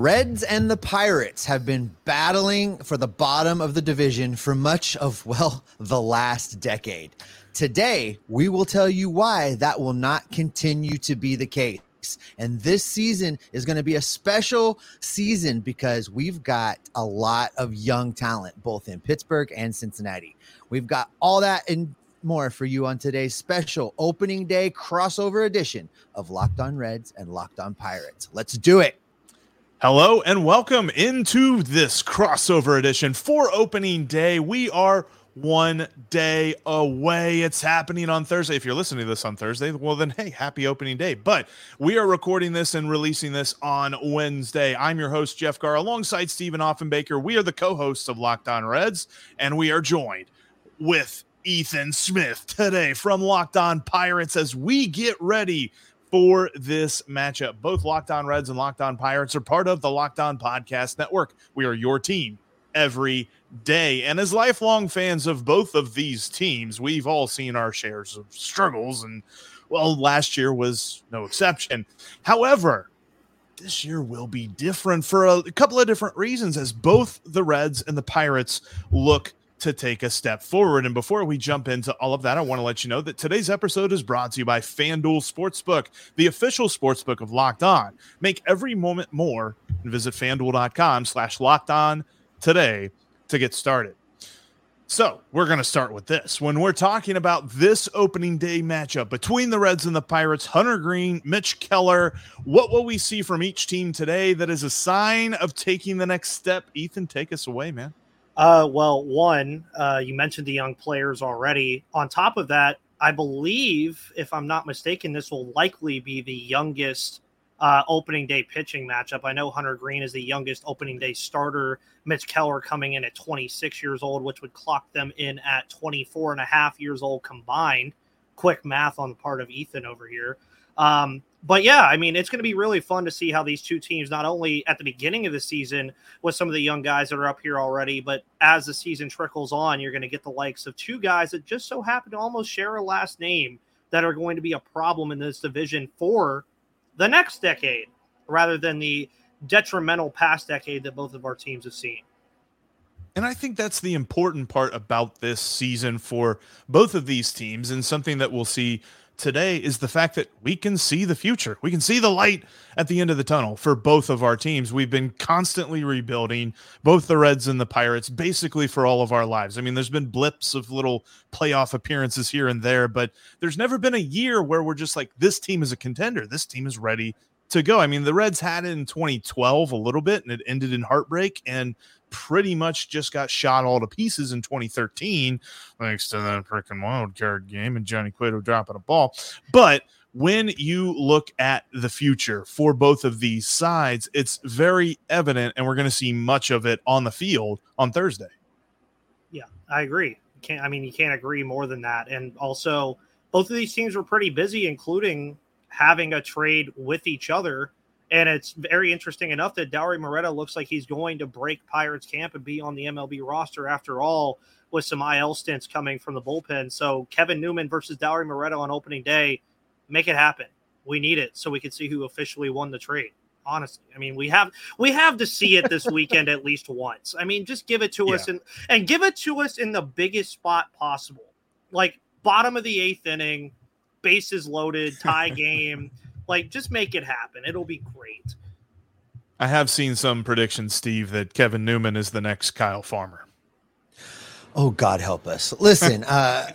Reds and the Pirates have been battling for the bottom of the division for much of, well, the last decade. Today, we will tell you why that will not continue to be the case. And this season is going to be a special season because we've got a lot of young talent, both in Pittsburgh and Cincinnati. We've got all that and more for you on today's special opening day crossover edition of Locked On Reds and Locked On Pirates. Let's do it. Hello and welcome into this crossover edition for opening day. We are one day away. It's happening on Thursday. If you're listening to this on Thursday, well, then hey, happy opening day. But we are recording this and releasing this on Wednesday. I'm your host, Jeff Carr, alongside Steven Offenbaker. We are the co hosts of Locked On Reds, and we are joined with Ethan Smith today from Locked On Pirates as we get ready for this matchup. Both Locked On Reds and Locked On Pirates are part of the Locked On Podcast Network. We are your team every day. And as lifelong fans of both of these teams, we've all seen our shares of struggles. And well, last year was no exception. However, this year will be different for a, couple of different reasons as both the Reds and the Pirates look to take a step forward. And before we jump into all of that, I want to let you know that today's episode is brought to you by FanDuel Sportsbook, the official sportsbook of Locked On. Make every moment more and visit fanduel.com slash locked on today to get started. So we're going to start with this. When we're talking about this opening day matchup between the Reds and the Pirates, Hunter Greene, Mitch Keller, what will we see from each team today that is a sign of taking the next step? Ethan, take us away, man. Uh, well, one, uh, you mentioned the young players already. On top of that, I believe, if I'm not mistaken, this will likely be the youngest uh, opening day pitching matchup. I know Hunter Greene is the youngest opening day starter. Mitch Keller coming in at 26 years old, which would clock them in at 24 and a half years old combined. Quick math on the part of Ethan over here. Um, but yeah, I mean, it's going to be really fun to see how these two teams, not only at the beginning of the season with some of the young guys that are up here already, but as the season trickles on, you're going to get the likes of two guys that just so happen to almost share a last name that are going to be a problem in this division for the next decade rather than the detrimental past decade that both of our teams have seen. And I think that's the important part about this season for both of these teams, and something that we'll see today is the fact that we can see the future. We can see the light at the end of the tunnel for both of our teams. We've been constantly rebuilding both the Reds and the Pirates basically for all of our lives. I mean, there's been blips of little playoff appearances here and there, but there's never been a year where we're just like, this team is a contender. This team is ready to go. I mean, the Reds had it in 2012 a little bit and it ended in heartbreak. And pretty much just got shot all to pieces in 2013, thanks to that freaking wild card game and Johnny Cueto dropping a ball. But when you look at the future for both of these sides, it's very evident, and we're going to see much of it on the field on Thursday. Yeah, I agree. Can't I mean you can't agree more than that. And also, both of these teams were pretty busy, including having a trade with each other and it's very interesting enough that Dauri Moreta looks like he's going to break Pirates camp and be on the MLB roster after all, with some IL stints coming from the bullpen. So Kevin Newman versus Dauri Moreta on opening day, make it happen. We need it so we can see who officially won the trade. Honestly, I mean, we have we have to see it this weekend at least once. I mean, just give it to yeah. us and and give it to us in the biggest spot possible, like bottom of the eighth inning, bases loaded, tie game. Like, just make it happen. It'll be great. I have seen some predictions, Steve, that Kevin Newman is the next Kyle Farmer. Oh, God help us. Listen, uh,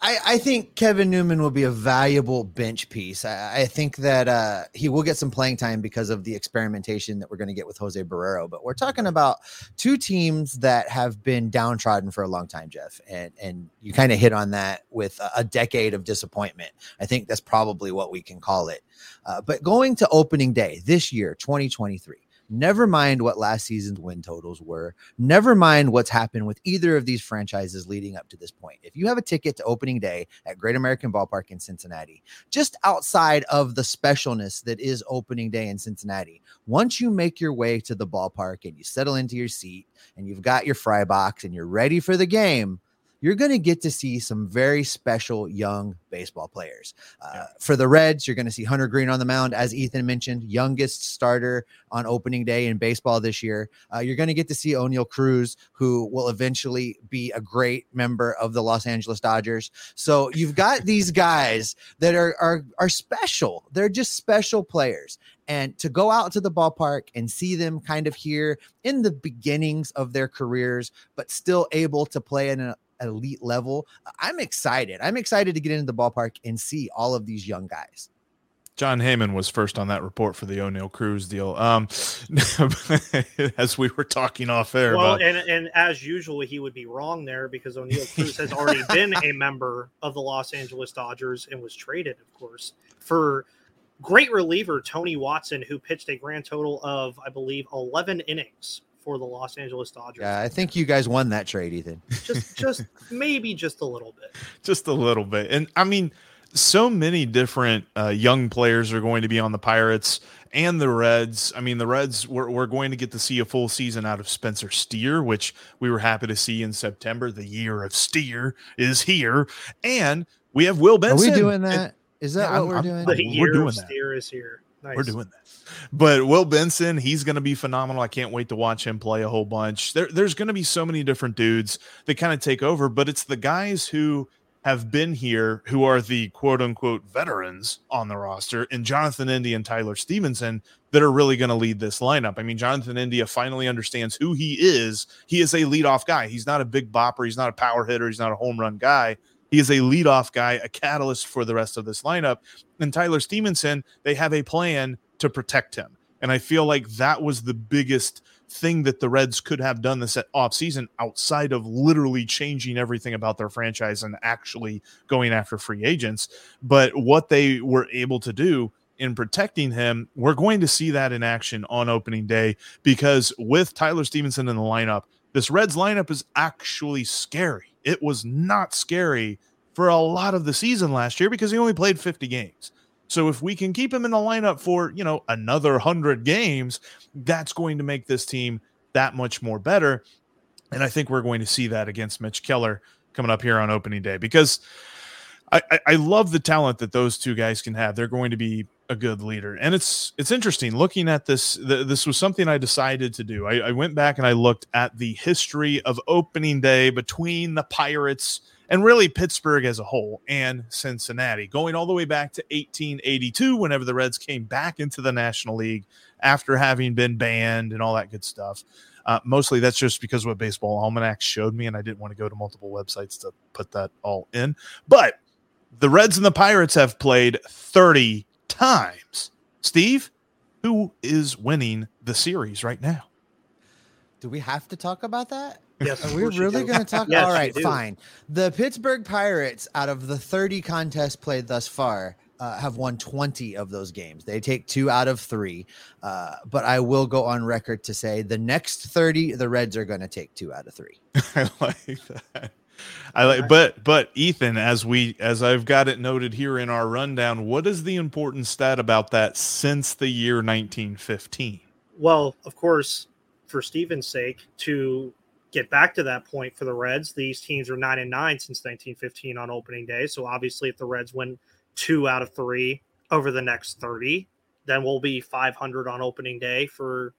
I, I, think Kevin Newman will be a valuable bench piece. I, I think that uh, he will get some playing time because of the experimentation that we're going to get with Jose Barrero. But we're talking about two teams that have been downtrodden for a long time, Jeff, and and you kind of hit on that with a, a, decade of disappointment. I think that's probably what we can call it. Uh, but going to opening day this year, 2023 Never mind what last season's win totals were. Never mind what's happened with either of these franchises leading up to this point. If you have a ticket to opening day at Great American Ballpark in Cincinnati, just outside of the specialness that is opening day in Cincinnati, once you make your way to the ballpark and you settle into your seat and you've got your fry box and you're ready for the game, you're going to get to see some very special young baseball players. Uh, yeah. For the Reds, you're going to see Hunter Greene on the mound, as Ethan mentioned, youngest starter on opening day in baseball this year. Uh, you're going to get to see Oneil Cruz, who will eventually be a great member of the Los Angeles Dodgers. So you've got these guys that are are are special. They're just special players. And to go out to the ballpark and see them kind of here in the beginnings of their careers, but still able to play in an elite level, I'm excited. I'm excited to get into the ballpark and see all of these young guys. Jon Heyman was first on that report for the Oneil Cruz deal. Um, as we were talking off air. Well, about- and, and as usual, he would be wrong there because Oneil Cruz has already been a member of the Los Angeles Dodgers and was traded, of course, for great reliever Tony Watson, who pitched a grand total of, I believe, 11 innings for the Los Angeles Dodgers. Yeah, I think you guys won that trade, Ethan. Just, just maybe just a little bit. Just a little bit, and I mean, so many different uh, young players are going to be on the Pirates and the Reds. I mean, the Reds, we're, we're going to get to see a full season out of Spencer Steer, which we were happy to see in September. The year of Steer is here. And we have Will Benson. Are we doing that? Is that yeah, what I'm, we're doing? The we're doing that. Steer is here. Nice. We're doing that. But Will Benson, he's going to be phenomenal. I can't wait to watch him play a whole bunch. There, there's going to be so many different dudes that kind of take over, but it's the guys who have been here who are the quote unquote veterans on the roster and Jonathan India and Tyler Stephenson that are really going to lead this lineup. I mean, Jonathan India finally understands who he is. He is a leadoff guy. He's not a big bopper. He's not a power hitter. He's not a home run guy. He is a leadoff guy, a catalyst for the rest of this lineup. And Tyler Stephenson, they have a plan to protect him. And I feel like that was the biggest thing that the Reds could have done this off season outside of literally changing everything about their franchise and actually going after free agents. But what they were able to do in protecting him, we're going to see that in action on opening day because with Tyler Stephenson in the lineup, this Reds lineup is actually scary. It was not scary for a lot of the season last year because he only played 50 games. So if we can keep him in the lineup for, you know, another 100 games, that's going to make this team that much more better. And I think we're going to see that against Mitch Keller coming up here on opening day because I, I, I love the talent that those two guys can have. They're going to be a good leader. And it's it's interesting looking at this. Th- this was something I decided to do. I, I went back and I looked at the history of opening day between the Pirates – and really Pittsburgh as a whole and Cincinnati, going all the way back to 1882, whenever the Reds came back into the National League after having been banned and all that good stuff. Uh, mostly that's just because what Baseball Almanac showed me, and I didn't want to go to multiple websites to put that all in. But the Reds and the Pirates have played 30 times. Steve, who is winning the series right now? Do we have to talk about that? Yes, Are we really going to talk? yes, All right, fine. The Pittsburgh Pirates, out of the 30 contests played thus far, uh, have won 20 of those games. They take two out of three. Uh, but I will go on record to say the next 30, the Reds are going to take two out of three. I like that. I like, but but Ethan, as we as I've got it noted here in our rundown, what is the important stat about that since the year 1915? Well, of course, for Steven's sake, to get back to that point for the Reds. These teams are nine and nine since 1915 on opening day. So obviously, if the Reds win two out of three over the next 30, then we'll be 500 on opening day for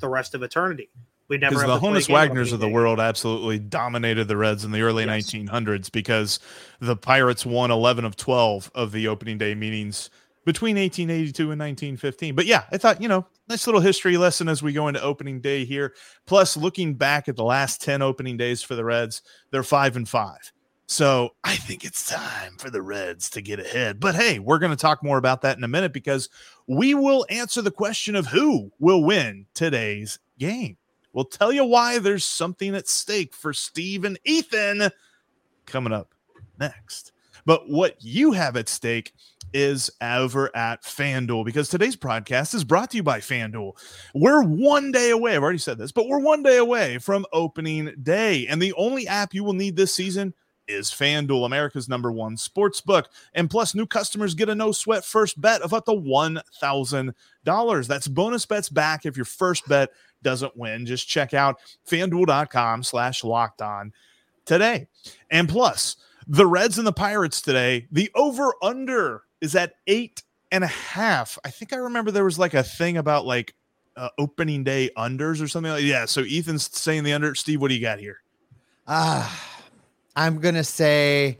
the rest of eternity. We never because the Honus Wagners of the world absolutely dominated the Reds in the early yes. 1900s because the Pirates won 11 of 12 of the opening day meetings between 1882 and 1915. But yeah, I thought, you know, nice little history lesson as we go into opening day here. Plus, looking back at the last 10 opening days for the Reds, they're five and five. So I think it's time for the Reds to get ahead. But hey, we're going to talk more about that in a minute because we will answer the question of who will win today's game. We'll tell you why there's something at stake for Steve and Ethan coming up next. But what you have at stake is over at FanDuel because today's podcast is brought to you by FanDuel. We're one day away. I've already said this, but we're one day away from opening day. And the only app you will need this season is FanDuel, America's number one sports book. And plus, new customers get a no sweat first bet of up to $1,000. That's bonus bets back if your first bet doesn't win. Just check out fanduel.com slash locked on today. And plus, the Reds and the Pirates today, the over under is at eight and a half. I think I remember there was like a thing about like uh, opening day unders or something like yeah. So Ethan's saying the under. Steve, what do you got here? Ah, uh, I'm gonna say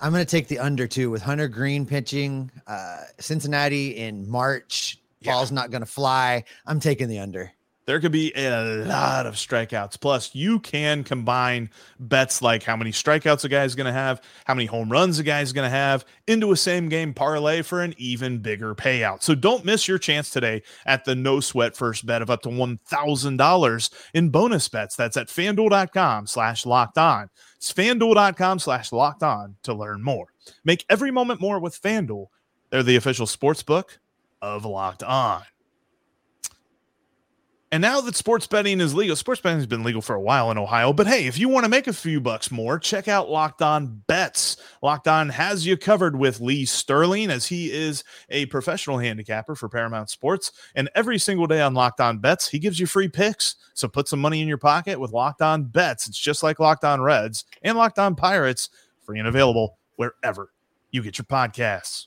I'm gonna take the under two with Hunter Greene pitching. Uh, Cincinnati in March. Yeah. Ball's not gonna fly. I'm taking the under there could be a lot of strikeouts. Plus, you can combine bets like how many strikeouts a guy's going to have, how many home runs a guy's going to have into a same game parlay for an even bigger payout. So don't miss your chance today at the no sweat first bet of up to $1,000 in bonus bets. That's at fanduel.com slash locked on. It's fanduel.com slash locked on to learn more. Make every moment more with Fanduel. They're the official sports book of Locked On. And now that sports betting is legal, sports betting has been legal for a while in Ohio. But hey, if you want to make a few bucks more, check out Locked On Bets. Locked On has you covered with Lee Sterling, as he is a professional handicapper for Paramount Sports. And every single day on Locked On Bets, he gives you free picks. So put some money in your pocket with Locked On Bets. It's just like Locked On Reds and Locked On Pirates, free and available wherever you get your podcasts.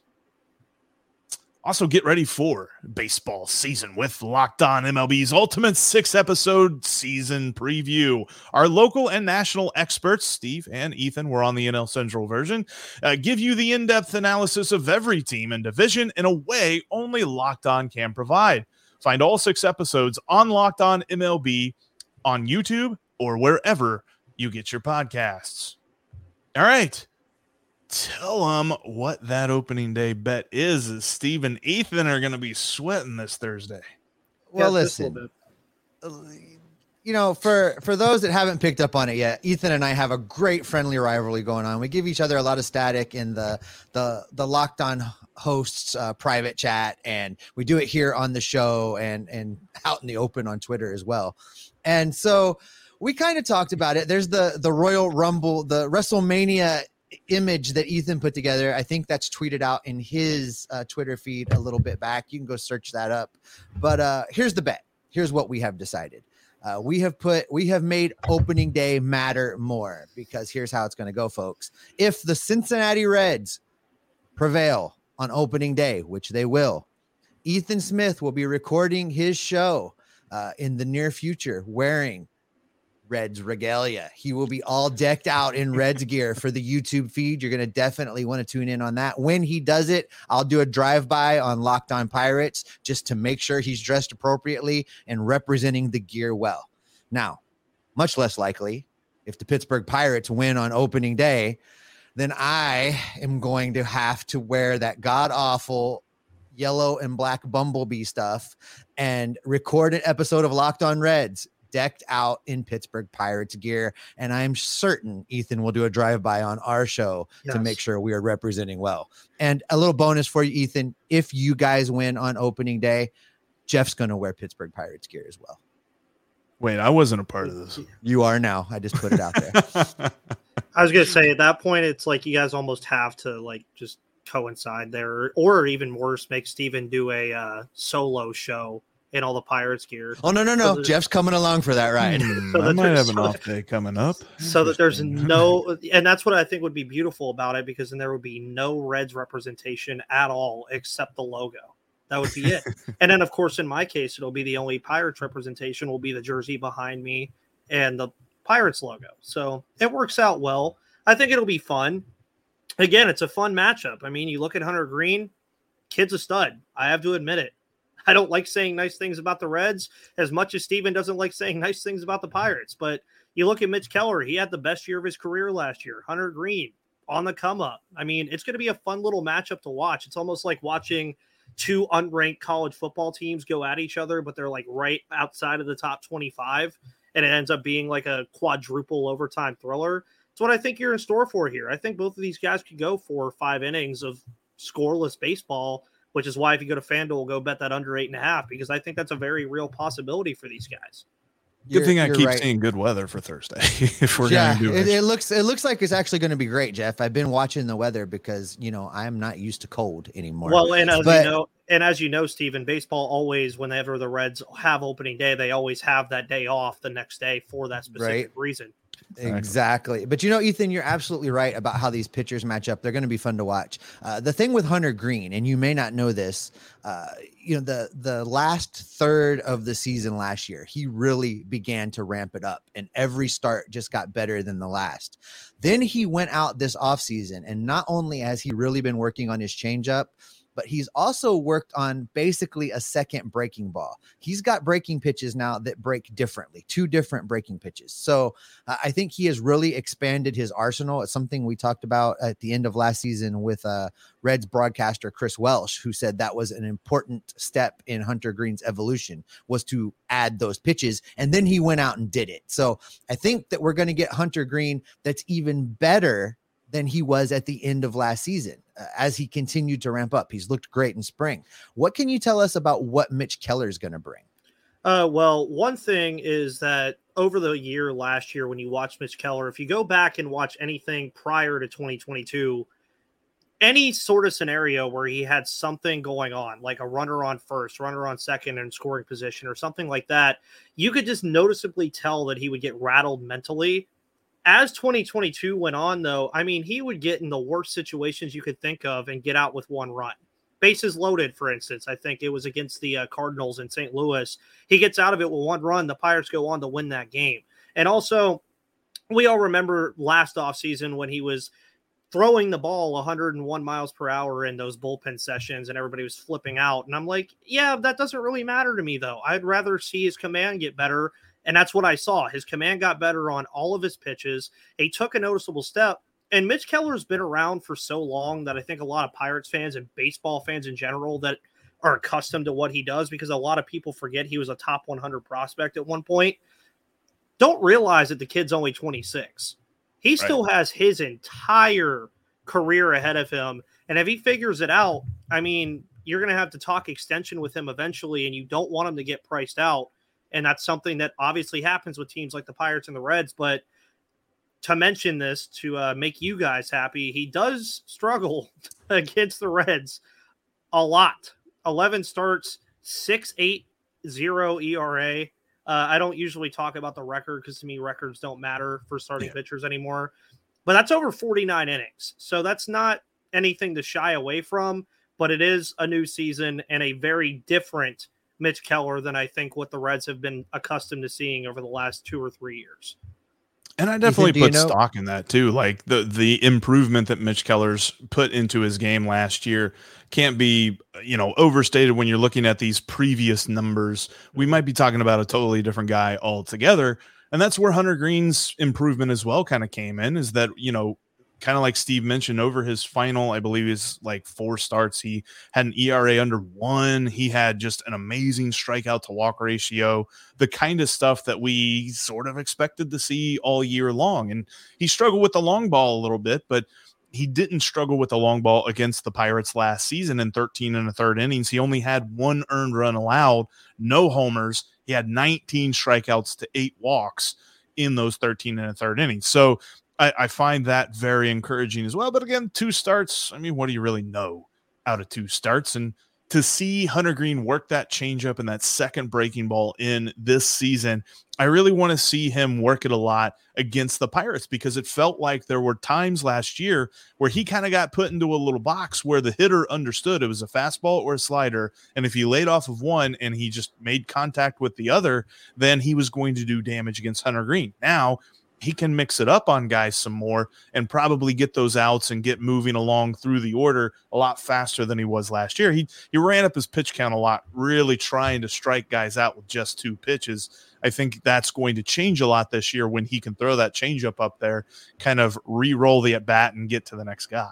Also, get ready for baseball season with Locked On MLB's ultimate six episode season preview. Our local and national experts, Steve and Ethan, were on the NL Central version, uh, give you the in depth analysis of every team and division in a way only Locked On can provide. Find all six episodes on Locked On MLB on YouTube or wherever you get your podcasts. All right tell them what that opening day bet is. Is Steve and Ethan are going to be sweating this Thursday. Well, yeah, listen, you know, for for those that haven't picked up on it yet, Ethan and I have a great friendly rivalry going on. We give each other a lot of static in the the the locked on hosts uh, private chat, and we do it here on the show and and out in the open on Twitter as well. And so we kind of talked about it. There's the the Royal Rumble, the WrestleMania image that Ethan put together. I think that's tweeted out in his uh, Twitter feed a little bit back. You can go search that up. But uh, here's the bet. Here's what we have decided. Uh, we have put we have made opening day matter more because here's how it's going to go, folks. If the Cincinnati Reds prevail on opening day, which they will, Ethan Smith will be recording his show uh, in the near future wearing Reds regalia. He will be all decked out in Reds gear for the YouTube feed. You're going to definitely want to tune in on that. When he does it, I'll do a drive by on Locked On Pirates just to make sure he's dressed appropriately and representing the gear well. Now, much less likely if the Pittsburgh Pirates win on opening day, then I am going to have to wear that god awful yellow and black bumblebee stuff and record an episode of Locked On Reds decked out in Pittsburgh Pirates gear. And I'm certain Ethan will do a drive by on our show yes. to make sure we are representing well. And a little bonus for you, Ethan if you guys win on opening day, Jeff's going to wear Pittsburgh Pirates gear as well. Wait, I wasn't a part of this. You are now. I just put it out there. I was gonna say at that point, it's like you guys almost have to like just coincide there, or even worse, make Steven do a uh, solo show in all the Pirates gear. Oh no, no, no! So Jeff's coming along for that ride. Hmm, so I might have an off day coming up. So that there's no, and that's what I think would be beautiful about it, because then there would be no Reds representation at all except the logo. That would be it. and then, of course, in my case, it'll be the only Pirates representation will be the jersey behind me and the Pirates logo. So it works out well. I think it'll be fun. Again, it's a fun matchup. I mean, you look at Hunter Greene, kid's a stud. I have to admit it. I don't like saying nice things about the Reds as much as Steven doesn't like saying nice things about the Pirates. But you look at Mitch Keller, he had the best year of his career last year. Hunter Greene on the come up. I mean, it's going to be a fun little matchup to watch. It's almost like watching two unranked college football teams go at each other, but they're like right outside of the top 25. And it ends up being like a quadruple overtime thriller. It's what I think you're in store for here. I think both of these guys could go for five innings of scoreless baseball which is why if you go to FanDuel, go bet that under eight and a half because I think that's a very real possibility for these guys. Good you're, thing I keep right. seeing good weather for Thursday. if we're yeah, gonna do it, it, looks it looks like it's actually going to be great, Jeff. I've been watching the weather because you know I'm not used to cold anymore. Well, and as but, you know, and as you know, Steven, baseball always, whenever the Reds have opening day, they always have that day off the next day for that specific right. reason. Exactly. But you know, Ethan, you're absolutely right about how these pitchers match up. They're going to be fun to watch. Uh, the thing with Hunter Greene, and you may not know this, uh, you know, the the last third of the season last year, he really began to ramp it up, and every start just got better than the last. Then he went out this offseason, and not only has he really been working on his changeup, but he's also worked on basically a second breaking ball. He's got breaking pitches now that break differently, two different breaking pitches. So uh, I think he has really expanded his arsenal. It's something we talked about at the end of last season with uh, Reds broadcaster Chris Welsh, who said that was an important step in Hunter Greene's evolution was to add those pitches, and then he went out and did it. So I think that we're going to get Hunter Greene that's even better than he was at the end of last season uh, as he continued to ramp up. He's looked great in spring. What can you tell us about what Mitch Keller is going to bring? Uh, well, one thing is that over the year last year, when you watch Mitch Keller, if you go back and watch anything prior to 2022, any sort of scenario where he had something going on, like a runner on first, runner on second, and scoring position, or something like that, you could just noticeably tell that he would get rattled mentally as 2022 went on, though, I mean, he would get in the worst situations you could think of and get out with one run. Bases loaded, for instance. I think it was against the uh, Cardinals in St. Louis. He gets out of it with one run. The Pirates go on to win that game. And also, we all remember last offseason when he was throwing the ball 101 miles per hour in those bullpen sessions and everybody was flipping out. And I'm like, yeah, that doesn't really matter to me, though. I'd rather see his command get better and that's what I saw. His command got better on all of his pitches. He took a noticeable step. And Mitch Keller's been around for so long that I think a lot of Pirates fans and baseball fans in general that are accustomed to what he does because a lot of people forget he was a top 100 prospect at one point. Don't realize that the kid's only 26. He still right. has his entire career ahead of him. And if he figures it out, I mean, you're going to have to talk extension with him eventually, and you don't want him to get priced out and that's something that obviously happens with teams like the Pirates and the Reds. But to mention this to uh, make you guys happy, he does struggle against the Reds a lot. 11 starts, 6 8 0 ERA. Uh, I don't usually talk about the record because to me, records don't matter for starting yeah. pitchers anymore. But that's over 49 innings. So that's not anything to shy away from, but it is a new season and a very different Mitch Keller than I think what the Reds have been accustomed to seeing over the last two or three years. And I definitely Ethan, put you know- stock in that too. Like the the improvement that Mitch Keller's put into his game last year can't be, you know, overstated when you're looking at these previous numbers. We might be talking about a totally different guy altogether. And that's where Hunter Greene's improvement as well kind of came in is that, you know, kind of like Steve mentioned, over his final, I believe is like four starts, he had an ERA under one. He had just an amazing strikeout to walk ratio, the kind of stuff that we sort of expected to see all year long. And he struggled with the long ball a little bit, but he didn't struggle with the long ball against the Pirates last season in 13 and a third innings. He only had one earned run allowed, no homers. He had 19 strikeouts to eight walks in those 13 and a third innings. So I, I find that very encouraging as well. But again, two starts. I mean, what do you really know out of two starts? And to see Hunter Greene work that changeup and that second breaking ball in this season, I really want to see him work it a lot against the Pirates because it felt like there were times last year where he kind of got put into a little box where the hitter understood it was a fastball or a slider. And if he laid off of one and he just made contact with the other, then he was going to do damage against Hunter Greene. Now, he can mix it up on guys some more and probably get those outs and get moving along through the order a lot faster than he was last year. He he ran up his pitch count a lot, really trying to strike guys out with just two pitches. I think that's going to change a lot this year when he can throw that changeup up there, kind of re-roll the at bat and get to the next guy.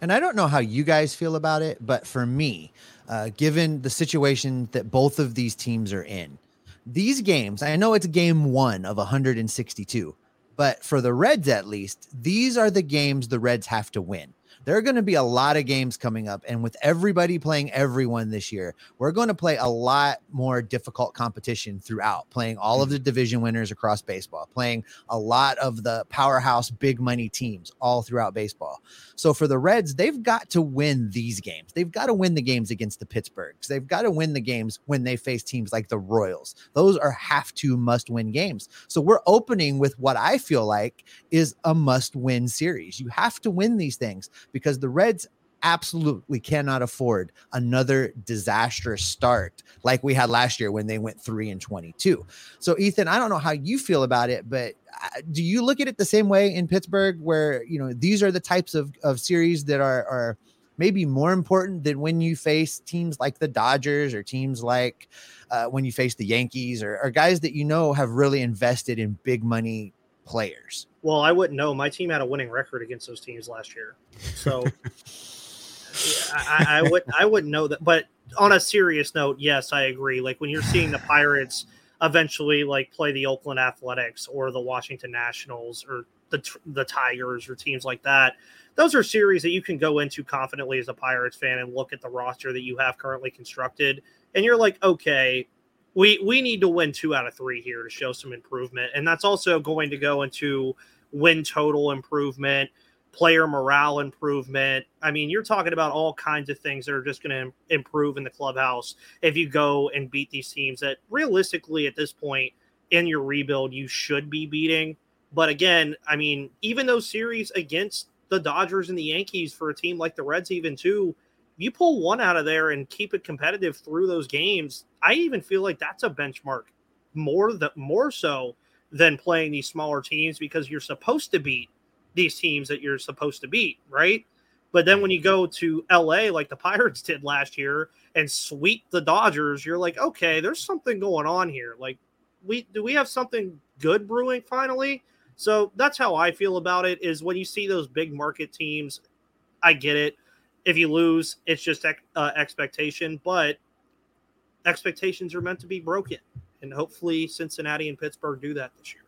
And I don't know how you guys feel about it, but for me, uh, given the situation that both of these teams are in, these games, I know it's game one of 162 but for the Reds, at least, these are the games the Reds have to win. There are going to be a lot of games coming up. And with everybody playing everyone this year, we're going to play a lot more difficult competition throughout, playing all of mm. the division winners across baseball, playing a lot of the powerhouse big money teams all throughout baseball. So for the Reds, they've got to win these games. They've got to win the games against the Pittsburghs. They've got to win the games when they face teams like the Royals. Those are have to must win games. So we're opening with what I feel like is a must win series. You have to win these things because the Reds absolutely cannot afford another disastrous start like we had last year when they went 3 and 22. So Ethan, I don't know how you feel about it, but uh, do you look at it the same way in Pittsburgh where, you know, these are the types of of series that are are maybe more important than when you face teams like the Dodgers or teams like uh, when you face the Yankees or, or guys that you know have really invested in big money players? Well, I wouldn't know. My team had a winning record against those teams last year, so I, I would I wouldn't know that. But on a serious note, yes, I agree. Like when you're seeing the Pirates eventually like play the Oakland Athletics or the Washington Nationals or the the Tigers or teams like that. Those are series that you can go into confidently as a Pirates fan and look at the roster that you have currently constructed, and you're like, okay, we we need to win two out of three here to show some improvement, and that's also going to go into win total improvement, player morale improvement. I mean, you're talking about all kinds of things that are just going to improve in the clubhouse if you go and beat these teams that realistically at this point in your rebuild you should be beating. But again, I mean, even those series against the Dodgers and the Yankees for a team like the Reds, even too, you pull one out of there and keep it competitive through those games, I even feel like that's a benchmark more that more so than playing these smaller teams because you're supposed to beat these teams that you're supposed to beat, right? But then when you go to LA like the Pirates did last year and sweep the Dodgers, you're like, okay, there's something going on here. Like, we do we have something good brewing finally? So that's how I feel about it. Is when you see those big market teams, I get it if you lose, it's just uh, expectation, but expectations are meant to be broken. And hopefully, Cincinnati and Pittsburgh do that this year.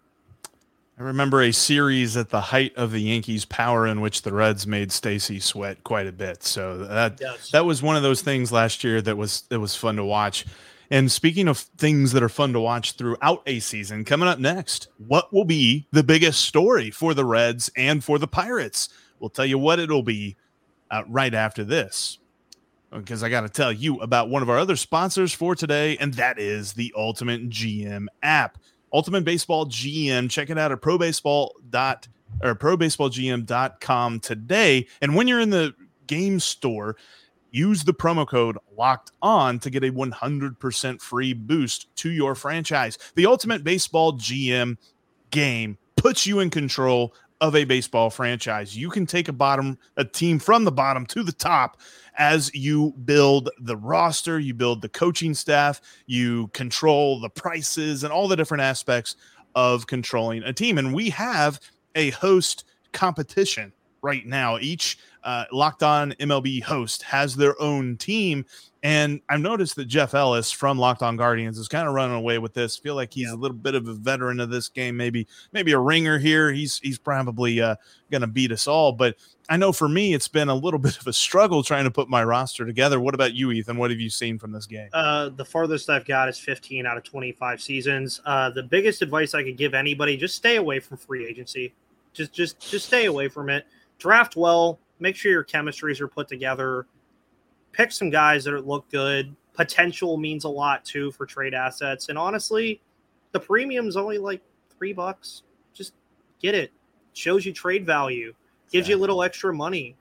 I remember a series at the height of the Yankees' power in which the Reds made Stacey sweat quite a bit. So that yes. that was one of those things last year that was that was fun to watch. And speaking of things that are fun to watch throughout a season, coming up next, what will be the biggest story for the Reds and for the Pirates? We'll tell you what it'll be uh, right after this because I got to tell you about one of our other sponsors for today, and that is the Ultimate GM app. Ultimate Baseball GM. Check it out at probaseball dot or probaseballgm.com today. And when you're in the game store, use the promo code locked on to get a 100% free boost to your franchise. The Ultimate Baseball GM game puts you in control of a baseball franchise. You can take a bottom a team from the bottom to the top as you build the roster, you build the coaching staff, you control the prices and all the different aspects of controlling a team. And we have a host competition right now. Each uh, locked on MLB host has their own team. And I've noticed that Jeff Ellis from Locked On Guardians is kind of running away with this. Feel like he's yeah. a little bit of a veteran of this game, maybe maybe a ringer here. He's he's probably uh, going to beat us all. But I know for me, it's been a little bit of a struggle trying to put my roster together. What about you, Ethan? What have you seen from this game? Uh, the farthest I've got is 15 out of 25 seasons. Uh, the biggest advice I could give anybody: just stay away from free agency. Just just just stay away from it. Draft well, make sure your chemistries are put together. Pick some guys that look good. Potential means a lot too for trade assets. And honestly, the premium's only like three bucks. Just get it. Shows you trade value, gives exactly. you a little extra money,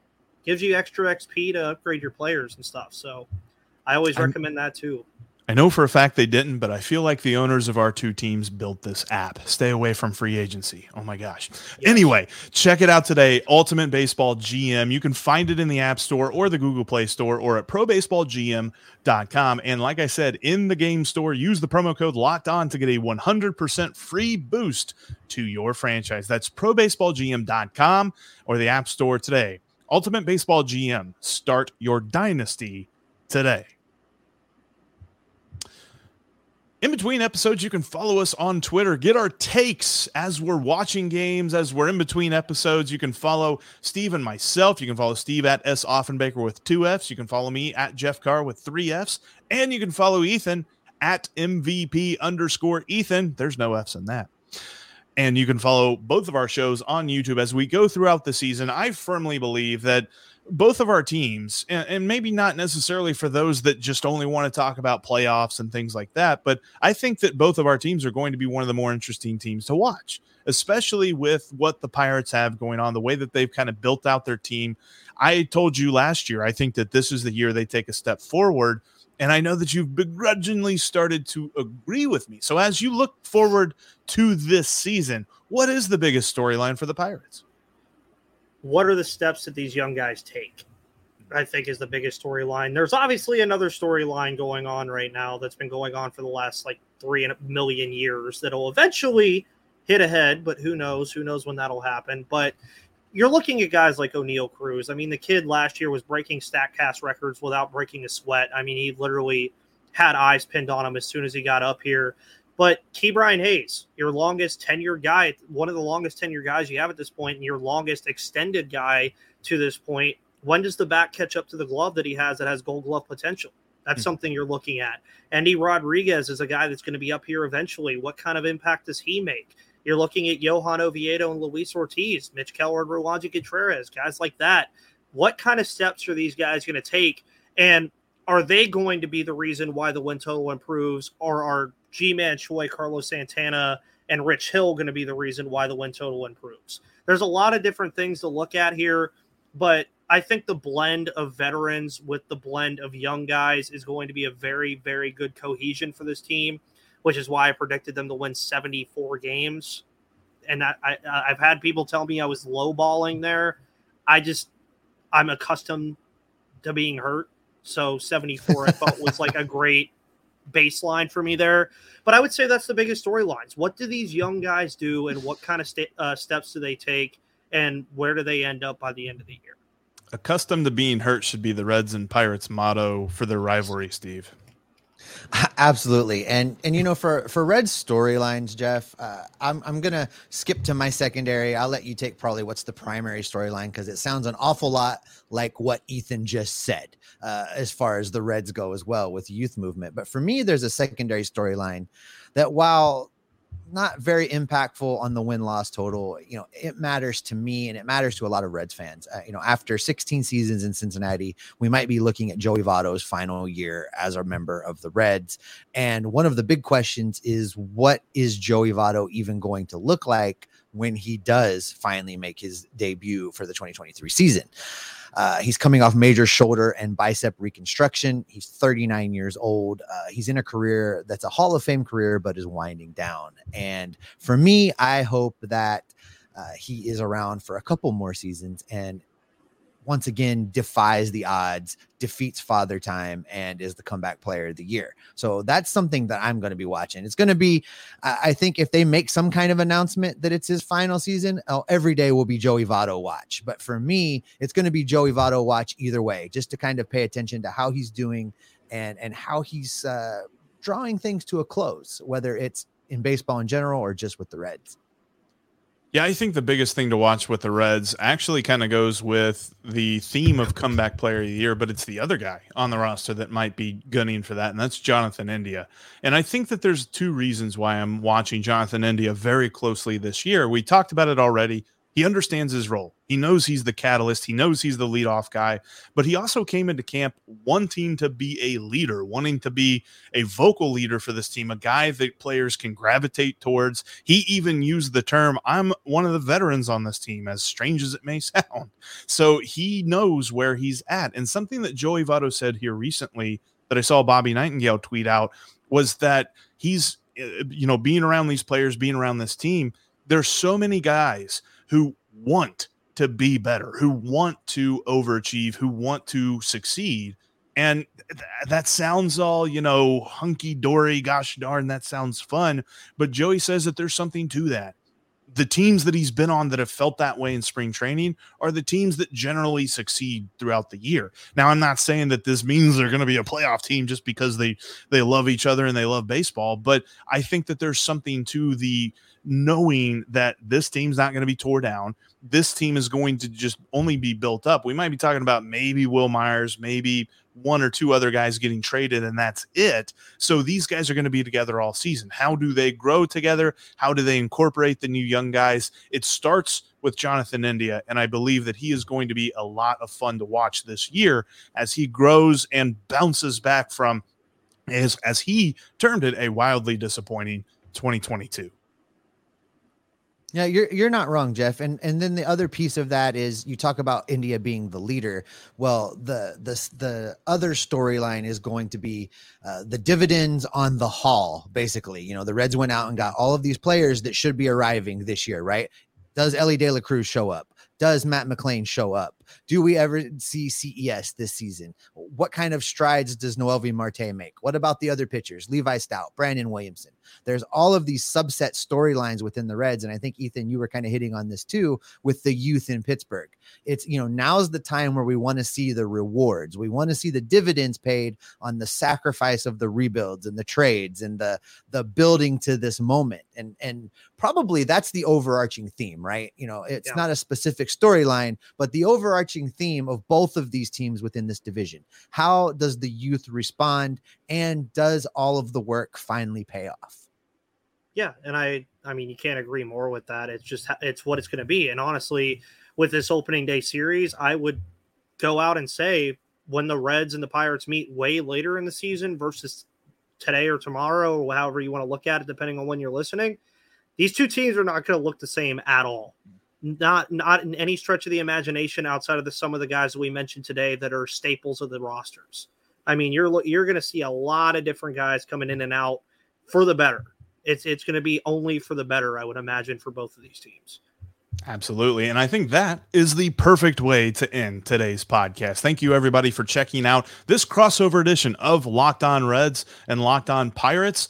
gives you extra XP to upgrade your players and stuff. So I always I'm, recommend that too. I know for a fact they didn't, but I feel like the owners of our two teams built this app. Stay away from free agency. Oh my gosh. Yes. Anyway, check it out today. Ultimate Baseball GM. You can find it in the App Store or the Google Play Store or at probaseballgm.com. And like I said, in the game store, use the promo code locked on to get a 100% free boost to your franchise. That's probaseballgm.com or the App Store today. Ultimate Baseball GM. Start your dynasty today. In between episodes, you can follow us on Twitter. Get our takes as we're watching games, as we're in between episodes. You can follow Steve and myself. You can follow Steve at S. Offenbaker with two F's. You can follow me at Jeff Carr with three F's. And you can follow Ethan at MVP underscore Ethan. There's no F's in that. And you can follow both of our shows on YouTube as we go throughout the season. I firmly believe that both of our teams, and, and, maybe not necessarily for those that just only want to talk about playoffs and things like that, but I think that both of our teams are going to be one of the more interesting teams to watch, especially with what the Pirates have going on, the way that they've kind of built out their team. I told you last year, I think that this is the year they take a step forward. And I know that you've begrudgingly started to agree with me. So, as you look forward to this season, what is the biggest storyline for the Pirates? What are the steps that these young guys take? I think is the biggest storyline. There's obviously another storyline going on right now that's been going on for the last like three million years that'll eventually hit ahead, but who knows? Who knows when that'll happen? But you're looking at guys like Oneil Cruz. I mean, the kid last year was breaking StatCast records without breaking a sweat. I mean, he literally had eyes pinned on him as soon as he got up here. But Ke'Bryan Hayes, your longest tenure guy, one of the longest tenure guys you have at this point, and your longest extended guy to this point. When does the back catch up to the glove that he has that has gold glove potential? That's mm-hmm. something you're looking at. Endy Rodriguez is a guy that's going to be up here eventually. What kind of impact does he make? You're looking at Johan Oviedo and Luis Ortiz, Mitch Keller, Roansy Contreras, guys like that. What kind of steps are these guys going to take? And are they going to be the reason why the win total improves, or are Ji-Man Choi, Carlos Santana, and Rich Hill going to be the reason why the win total improves. There's a lot of different things to look at here, but I think the blend of veterans with the blend of young guys is going to be a very, very good cohesion for this team, which is why I predicted them to win 74 games. And I, I, I've had people tell me I was lowballing there. I just, I'm accustomed to being hurt. So 74 I thought was like a great baseline for me there. But I would say that's the biggest storylines. What do these young guys do, and what kind of st- uh, steps do they take, and where do they end up by the end of the year? Accustomed to being hurt should be the Reds and Pirates motto for their rivalry, Steve. Absolutely, and and you know for for Red storylines, Jeff, uh, I'm I'm gonna skip to my secondary. I'll let you take probably what's the primary storyline because it sounds an awful lot like what Ethan just said uh, as far as the Reds go as well with youth movement. But for me, there's a secondary storyline that while not very impactful on the win loss total. You know, it matters to me and it matters to a lot of Reds fans. Uh, you know, after 16 seasons in Cincinnati, we might be looking at Joey Votto's final year as a member of the Reds. And one of the big questions is what is Joey Votto even going to look like when he does finally make his debut for the 2023 season? Uh, he's coming off major shoulder and bicep reconstruction. He's 39 years old. Uh, he's in a career that's a Hall of Fame career, but is winding down. And for me, I hope that uh, he is around for a couple more seasons and once again defies the odds, defeats Father Time, and is the comeback player of the year. So that's something that I'm going to be watching. It's going to be, I think, if they make some kind of announcement that it's his final season, oh, every day will be Joey Votto watch. But for me, it's going to be Joey Votto watch either way, just to kind of pay attention to how he's doing and and how he's uh, drawing things to a close, whether it's in baseball in general or just with the Reds. Yeah, I think the biggest thing to watch with the Reds actually kind of goes with the theme of comeback player of the year, but it's the other guy on the roster that might be gunning for that, and that's Jonathan India. And I think that there's two reasons why I'm watching Jonathan India very closely this year. We talked about it already. He understands his role. He knows he's the catalyst. He knows he's the leadoff guy, but he also came into camp wanting to be a leader, wanting to be a vocal leader for this team, a guy that players can gravitate towards. He even used the term, I'm one of the veterans on this team, as strange as it may sound. So he knows where he's at. And something that Joey Votto said here recently that I saw Bobby Nightengale tweet out was that he's, eh, you know, being around these players, being around this team, there's so many guys who want to be better, who want to overachieve, who want to succeed. And th- that sounds all, you know, hunky dory, gosh darn, that sounds fun. But Joey says that there's something to that. The teams that he's been on that have felt that way in spring training are the teams that generally succeed throughout the year. Now, I'm not saying that this means they're going to be a playoff team just because they they love each other and they love baseball, but I think that there's something to the knowing that this team's not going to be tore down. This team is going to just only be built up. We might be talking about maybe Wil Myers, maybe one or two other guys getting traded, and that's it. So these guys are going to be together all season. How do they grow together? How do they incorporate the new young guys? It starts with Jonathan India, and I believe that he is going to be a lot of fun to watch this year as he grows and bounces back from, as, as he termed it, a wildly disappointing 2022. Yeah, you're you're not wrong, Jeff. And and then the other piece of that is you talk about India being the leader. Well, the the the other storyline is going to be uh, the dividends on the haul. Basically, you know, the Reds went out and got all of these players that should be arriving this year, right? Does Elly De La Cruz show up? Does Matt McLain show up? Do we ever see CES this season? What kind of strides does Noelvi Marte make? What about the other pitchers? Levi Stoudt, Brandon Williamson. There's all of these subset storylines within the Reds. And I think, Ethan, you were kind of hitting on this too with the youth in Pittsburgh. It's, you know, now's the time where we want to see the rewards. We want to see the dividends paid on the sacrifice of the rebuilds and the trades and the the building to this moment. And and probably that's the overarching theme, right? You know, it's yeah. not a specific storyline, but the overarching theme of both of these teams within this division. How does the youth respond and does all of the work finally pay off? Yeah, and I I mean you can't agree more with that. It's just it's what it's going to be. And honestly, with this opening day series, I would go out and say when the Reds and the Pirates meet way later in the season versus today or tomorrow or however you want to look at it depending on when you're listening, these two teams are not going to look the same at all. Not not in any stretch of the imagination outside of the some of the guys that we mentioned today that are staples of the rosters. I mean, you're you're going to see a lot of different guys coming in and out for the better it's it's going to be only for the better, I would imagine, for both of these teams. Absolutely. And I think that is the perfect way to end today's podcast. Thank you, everybody, for checking out this crossover edition of Locked On Reds and Locked On Pirates.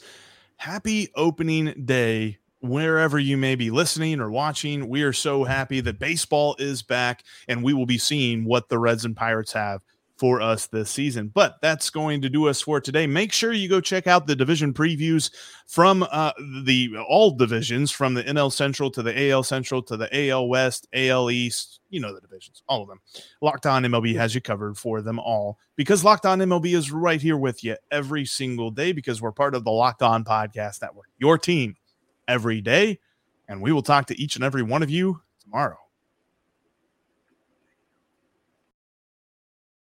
Happy opening day wherever you may be listening or watching. We are so happy that baseball is back and we will be seeing what the Reds and Pirates have for us this season. But that's going to do us for today. Make sure you go check out the division previews from uh, the all divisions from the NL Central to the AL Central to the AL West, AL East. You know the divisions, all of them. Locked On MLB has you covered for them all because Locked On MLB is right here with you every single day because we're part of the Locked On Podcast Network, your team every day. And we will talk to each and every one of you tomorrow.